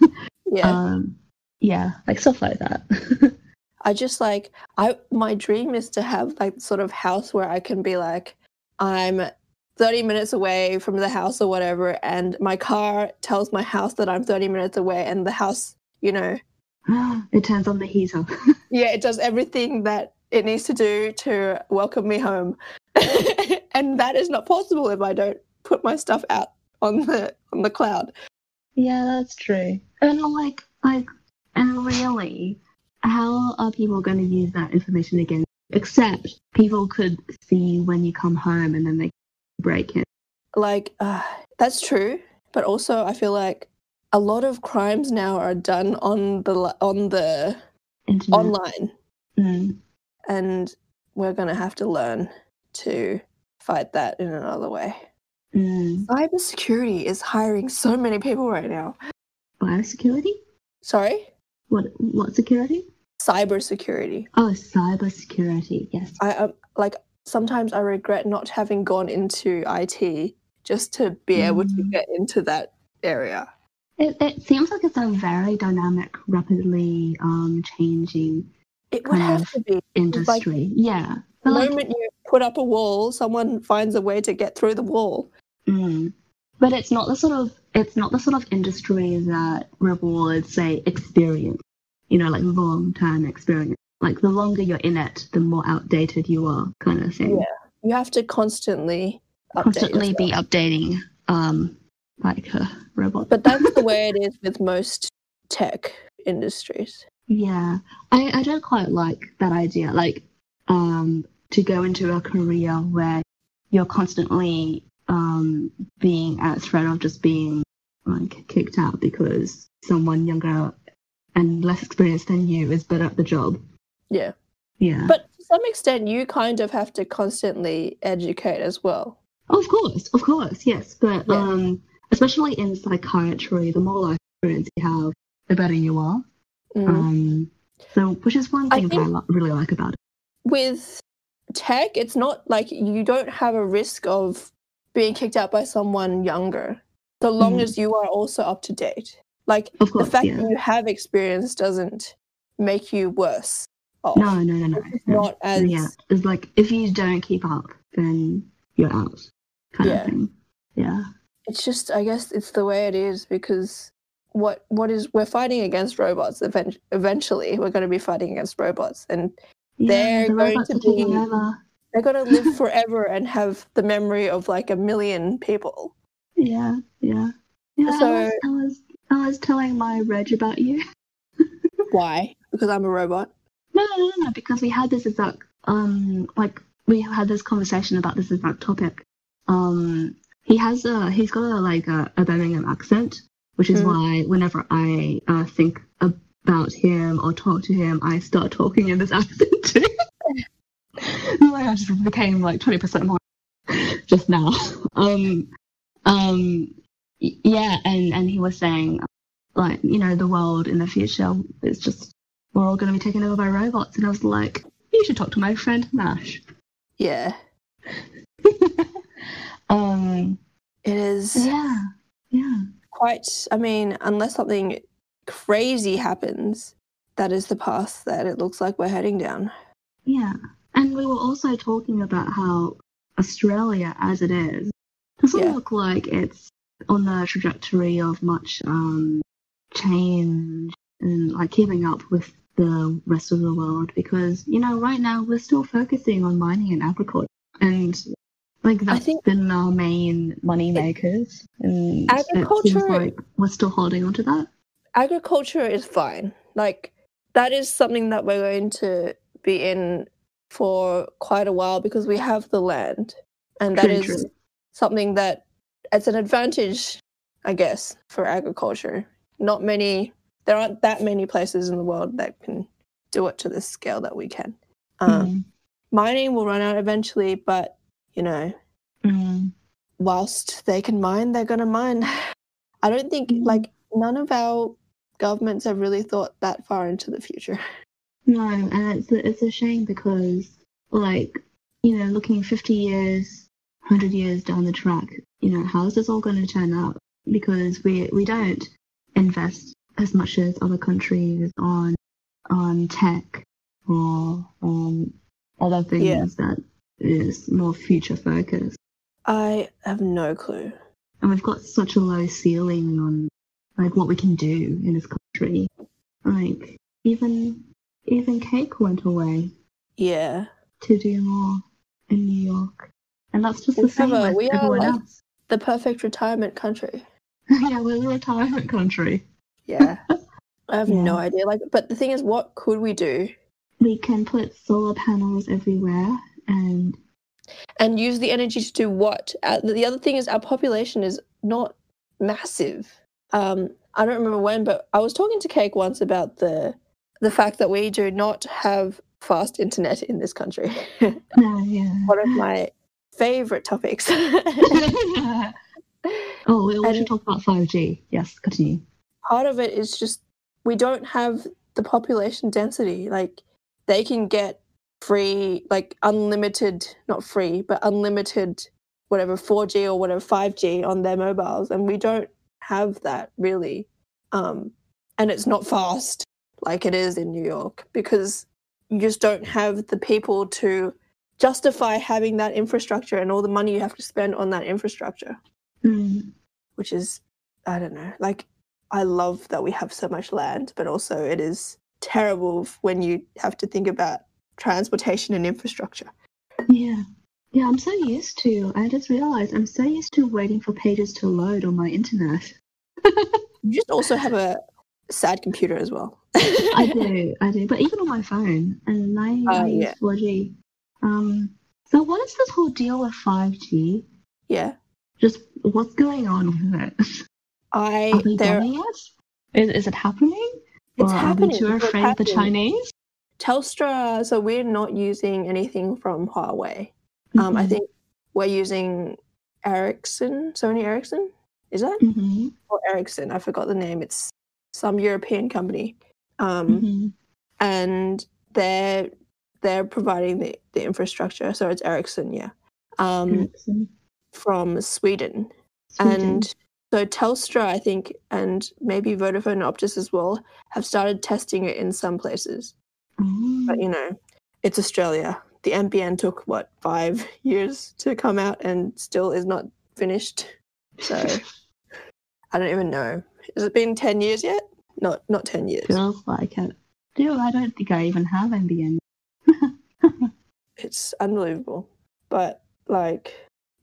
[LAUGHS] yeah. Um, yeah, like stuff like that. [LAUGHS] I just like I my dream is to have like sort of house where I can be like I'm 30 minutes away from the house or whatever and my car tells my house that I'm 30 minutes away and the house, you know, [GASPS] it turns on the heater. [LAUGHS] yeah, it does everything that it needs to do to welcome me home. [LAUGHS] and that is not possible if I don't put my stuff out on the on the cloud. yeah, that's true. And like, like, and really, how are people going to use that information again? Except people could see when you come home and then they break it. Like uh, that's true, but also I feel like a lot of crimes now are done on the on the Internet. online Mm. and we're going to have to learn to fight that in another way. Mm. Cybersecurity is hiring so many people right now. Biosecurity? Sorry? What? What security? Cybersecurity. Oh, cybersecurity. Yes. I um, like sometimes I regret not having gone into IT just to be able to Mm. get into that area. It, it seems like it's a very dynamic, rapidly um, changing It would have to be. industry. yeah. The like, moment you put up a wall, someone finds a way to get through the wall. mm, but it's not the sort of it's not the sort of industry that rewards, say, experience. You know, like long term experience. Like the longer you're in it, the more outdated you are, kind of thing. Yeah. You have to constantly Constantly be updating, um, like a robot. But that's the way [LAUGHS] it is with most tech. industries. Yeah, I, I don't quite like that idea. Like, um, to go into a career where you're constantly um being at threat of just being like kicked out because someone younger and less experienced than you is better at the job. Yeah. Yeah. But to some extent, you kind of have to constantly educate as well. of course, of course, yes. But Yeah. um, especially in psychiatry, the more life experience you have, the better you are. Mm. Um, so which is one I thing that I li- really like about it. With tech, it's not like you don't have a risk of being kicked out by someone younger, so long Mhm. as you are also up to date. Like Of the fact yeah. that you have experience doesn't make you worse off. No, no, no, no. It's no. not as yeah, it's like if you don't keep up, then you're out, kind Yeah. of thing. Yeah, it's just I guess it's the way it is because what what is we're fighting against robots event- eventually we're going to be fighting against robots and yeah. They're the going to be- they're going to live [LAUGHS] forever and have the memory of like a million people Yeah, yeah, yeah. I, So- was, I was, I was telling my Reg about you. [LAUGHS] why because i'm a robot No, no, no, no, because we had this exact, um, like we had this conversation about this exact topic. Um, he has a, he's got a like a, a Birmingham accent, which is Mm. why whenever I uh, think about him or talk to him, I start talking in this [LAUGHS] accent too. [LAUGHS] like I just became like twenty percent more just now. Um, um, yeah, and and he was saying like you know the world in the future is just we're all going to be taken over by robots. And I was like, you should talk to my friend Nash. yeah [LAUGHS] um, it is yeah, yeah, quite i mean unless something crazy happens that is the path that it looks like we're heading down yeah. And we were also talking about how Australia, as it is, doesn't Yeah. look like it's on the trajectory of much um, change and like keeping up with the rest of the world because you know right now we're still focusing on mining and agriculture and like that's think- been our main money makers and Agriculture- like we're still holding on to that agriculture is fine. Like that is something that we're going to be in for quite a while because we have the land, and that True, is true. something that it's an advantage, I guess, for agriculture. Not many, there aren't that many places in the world that can do it to the scale that we can. Um, Mm, Mining will run out eventually, but you know, mm. whilst they can mine, they're going to mine. [LAUGHS] I don't think Mm. like none of our governments have really thought that far into the future. [LAUGHS] No, and it's a, it's a shame because, like, you know, looking 50 years, 100 years down the track, you know, how is this all going to turn out? Because we we don't invest as much as other countries on on tech or um, other things Yeah. that is more future focused. I have no clue. And we've got such a low ceiling on like what we can do in this country. Like even even cake went away Yeah. to do more in New York. And that's just We the same a- with we are like- else. The perfect retirement country. [LAUGHS] yeah, we're the retirement country. Yeah. [LAUGHS] I have Yeah. no idea. Like but the thing is what could we do? We can put solar panels everywhere and And use the energy to do what? Uh, the other thing is our population is not massive. Um I don't remember when, but I was talking to Cake once about the the fact that we do not have fast internet in this country. [LAUGHS] no, yeah. One of my favorite topics. [LAUGHS] oh, we, And- should talk about 5G. Yes, continue. part of it is just we don't have the population density. Like they can get free, like unlimited, not free, but unlimited, whatever 4G or whatever 5G on their mobiles, and we don't have that really. Um, and it's not fast like it is in New York because you just don't have the people to justify having that infrastructure and all the money you have to spend on that infrastructure Mm. which is I don't know. Like I love that we have so much land, but also it is terrible when you have to think about transportation and infrastructure. Yeah. Yeah, I'm so used to, I just realized I'm so used to waiting for pages to load on my internet. [LAUGHS] You just also have a sad computer as well. I [LAUGHS] do, I do. But even on my phone, and I, Oh, I use yeah. 4G. Um, so what is this whole deal with 5G? yeah, Just what's going on with it? I Are they there. doing it? Is, is it happening? It's or happening. Are we too afraid of the. Chinese? Telstra. So we're not using anything from Huawei. Um, I Mhm. think we're using Ericsson, Sony Ericsson. Is that Mhm, or Ericsson? I forgot the name. It's some European company. Um, mhm. and they're they're providing the, the infrastructure. So it's Ericsson, yeah, um, Ericsson. from Sweden. Sweden. And so Telstra, I think, and maybe Vodafone and Optus as well, have started testing it in some places. Oh. But you know, it's Australia. The NBN took what five years to come out and still is not finished. So [LAUGHS] I don't even know. Has it been ten years yet? Not not ten years. feels like it. Dude, I don't think I even have NBN. It's unbelievable. But like,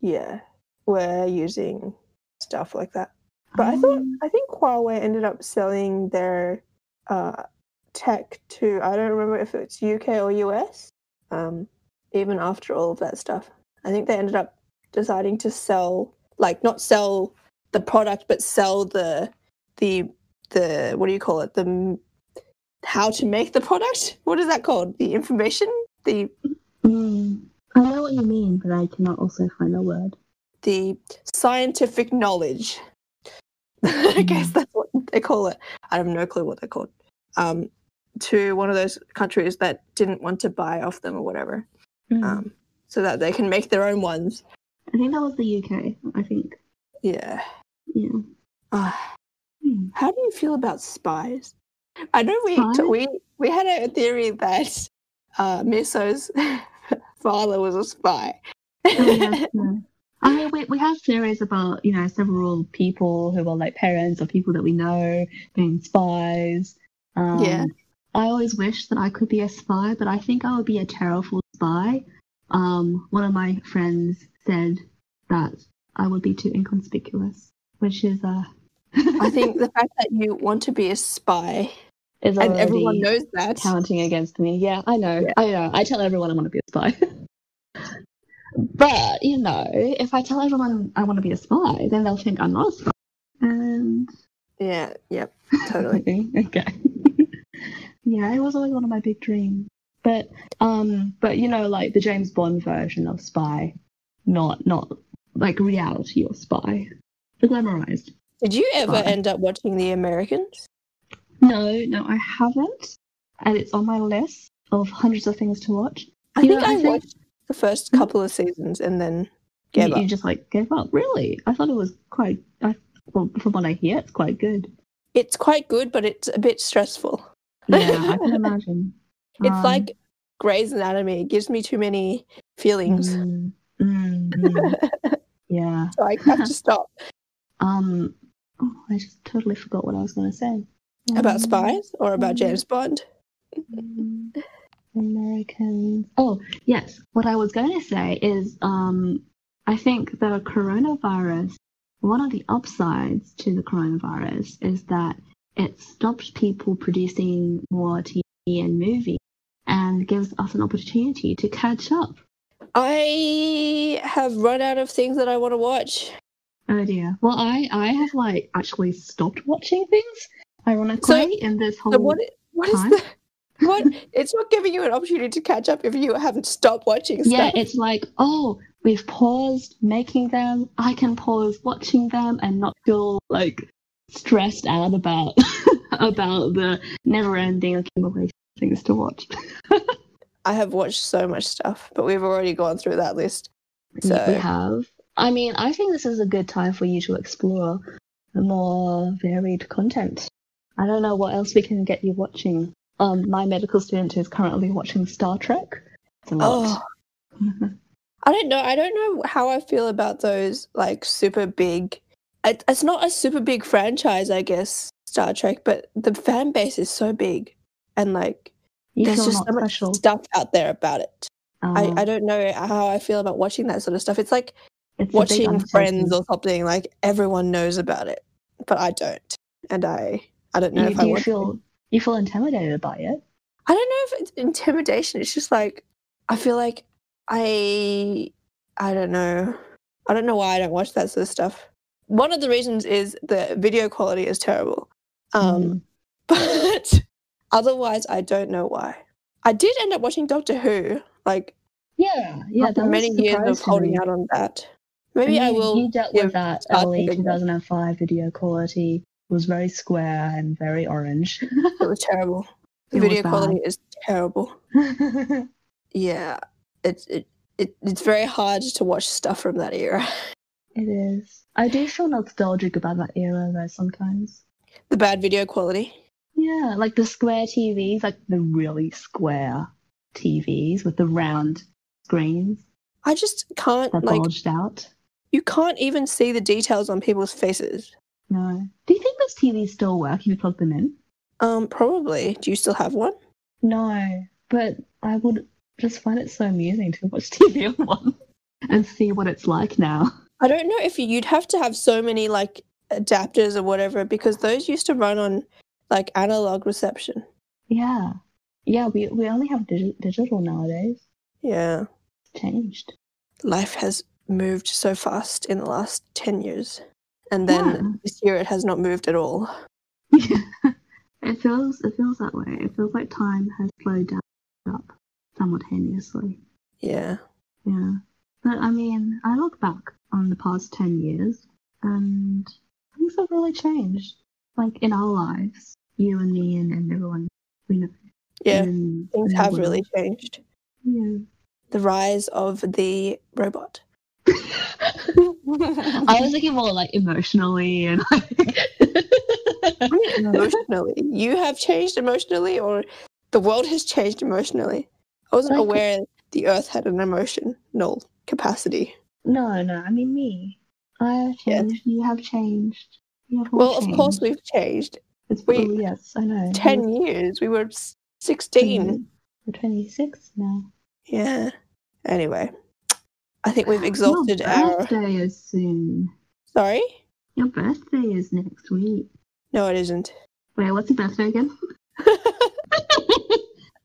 yeah, we're using stuff like that. But I thought Um, I think Huawei ended up selling their uh, tech to I don't remember if it's UK or US. Um, even after all of that stuff, I think they ended up deciding to sell, like not sell the product, but sell the the the what do you call it? The how to make the product. What is that called? The information. The mm, I know what you mean, but I cannot also find a word. the scientific knowledge. [LAUGHS] I guess Mm. that's what they call it. I have no clue what they're called. Um, to one of those countries that didn't want to buy off them or whatever, Mm. um, so that they can make their own ones. I think that was the UK. I think. Yeah. Yeah. Ah, Hmm. how do you feel about spies? I know we Spies? we we had a theory that uh, Miso's [LAUGHS] father was a spy. Oh. [LAUGHS] I mean, we, we have theories about, you know, several people who are like parents or people that we know being spies. Um, Yeah. I always wish that I could be a spy, but I think I would be a terrible spy. Um, one of my friends said that I would be too inconspicuous, which is uh, [LAUGHS] I think the fact that you want to be a spy is and everyone knows that. counting against me. Yeah, I know. Yeah. I know. I tell everyone I want to be a spy. [LAUGHS] but, you know, if I tell everyone I want to be a spy, then they'll think I'm not a spy. And Yeah. Yep. Totally. [LAUGHS] okay. [LAUGHS] yeah, it was always one of my big dreams. But um but you know, like the James Bond version of spy, not not like reality or spy. The glamorized. Did you ever Spy. end up watching The Americans? No, no, I haven't. And it's on my list of hundreds of things to watch. I You think know, I I, think- watched the first couple of seasons and then gave you, up. you just like gave up. Really? I thought it was quite. I, well, from what I hear, it's quite good. It's quite good, but it's a bit stressful. Yeah, I [LAUGHS] can imagine. It's Um, like Grey's Anatomy. It gives me too many feelings, mm, mm, mm. [LAUGHS] yeah. so I have to [LAUGHS] stop. Um. Oh, I just totally forgot what I was going to say. About Um, spies or about um, James Bond? mm, Americans. Oh yes. What I was going to say is, um, I think the coronavirus. One of the upsides to the coronavirus is that it stopped people producing more TV and movies and gives us an opportunity to catch up. I have run out of things that I want to watch. Oh dear. Well, I I have like actually stopped watching things. Ironically, in this whole So what? What is time? the? [LAUGHS] What? It's not giving you an opportunity to catch up if you haven't stopped watching yeah, stuff. it's like oh, we've paused making them. I can pause watching them and not feel like stressed out about [LAUGHS] about the never-ending accumulation of things to watch. [LAUGHS] I have watched so much stuff, but we've already gone through that list. Yeah, we have. I mean, I think this is a good time for you to explore more varied content. I don't know what else we can get you watching. Um, my medical student is currently watching Star Trek. It's a lot. Oh, [LAUGHS] I don't know. I don't know how I feel about those like super big. It, it's not a super big franchise, I guess, Star Trek, but the fan base is so big, and like you there's just so much special. stuff out there about it. I, Um, I don't know how I feel about watching that sort of stuff. It's like it's watching. Friends or something. Like everyone knows about it, but I don't, and I I don't know You, if do I you want to. feel you feel intimidated by it? I don't know if it's intimidation. It's just like I feel like I I don't know. I don't know why I don't watch that sort of stuff. One of the reasons is the video quality is terrible. Um, Mm. [LAUGHS] but otherwise I don't know why. I did end up watching Doctor Who, like Yeah, yeah. after many years of holding out on that. Maybe I mean, will You dealt with that early 2005 video quality. It was very square and very orange. [LAUGHS] It was terrible. The It video quality is terrible. [LAUGHS] Yeah, it's it, it it's very hard to watch stuff from that era. It is. I do feel nostalgic about that era though sometimes. The bad video quality. Yeah, like the square TVs, like the really square TVs with the round screens I just can't that like bulged out. you can't even see the details on people's faces. No. Do you think those TVs still work if you plug them in? Um, probably. Do you still have one? No, but I would just find it so amusing to watch TV on one and see what it's like now. I don't know if you, you'd have to have so many like adapters or whatever because those used to run on like analog reception. Yeah. Yeah, we, we only have digi- digital nowadays. Yeah, It's changed. life has moved so fast in the last 10 years. And then Yeah. this year it has not moved at all. [LAUGHS] it feels it feels that way. It feels like time has slowed down up simultaneously. Yeah. Yeah. But I mean, I look back on the past ten years and things have really changed. Like in our lives. You and me and, and everyone we know. Yeah. in- Things have really changed. Yeah. The rise of the robot. [LAUGHS] I was thinking more like emotionally and like [LAUGHS] emotionally. You have changed emotionally, or the world has changed emotionally. I wasn't Like- aware the Earth had an emotional capacity. No, no, I mean me. I have changed. You have changed. You have Well, of course, we've changed. It's we- well, yes, I know. 10 years. We were 16. We're 26 now. Yeah. Anyway, I think we've [GASPS] exhausted Your our. birthday is soon. Sorry? Your birthday is next week. No, it isn't. Wait, what's your birthday again? [LAUGHS]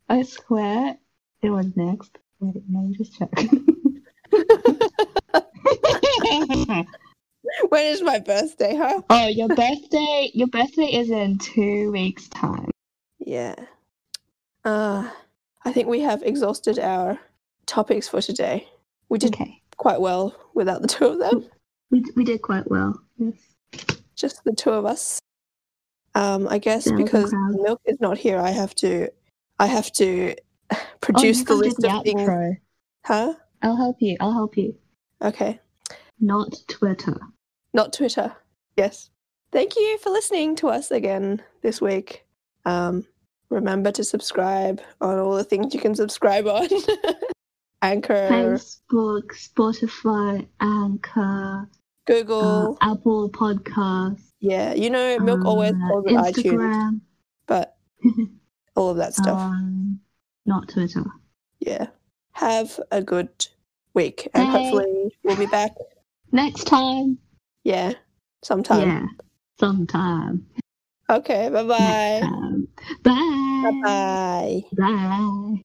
I swear it was next. Wait, let me just check. [LAUGHS] when is my birthday, huh? oh, your birthday. Your birthday is in two weeks' time. Yeah. Uh, I think we have exhausted our topics for today. We did Okay, quite well without the two of them, we we did quite well. Yes. just the two of us. Um, I guess Yeah, because. Milk is not here, I have to, I have to [LAUGHS] Oh, produce you the list the of things. outro. Huh? I'll help you. I'll help you. Okay. Not Twitter. Not Twitter. Yes. Thank you for listening to us again this week. Um, remember to subscribe on all the things you can subscribe on. [LAUGHS] Anchor, Facebook, Spotify, Anchor, uh, Google. Apple Podcasts, yeah, you know, Milk always uh, calls it iTunes, Instagram, but [LAUGHS] all of that stuff. um, not Twitter. yeah. Have a good week, and Bye. hopefully we'll be back. [LAUGHS] Next time. Yeah, sometime. Yeah, sometime. Okay. Bye-bye. Bye. Bye bye. Bye.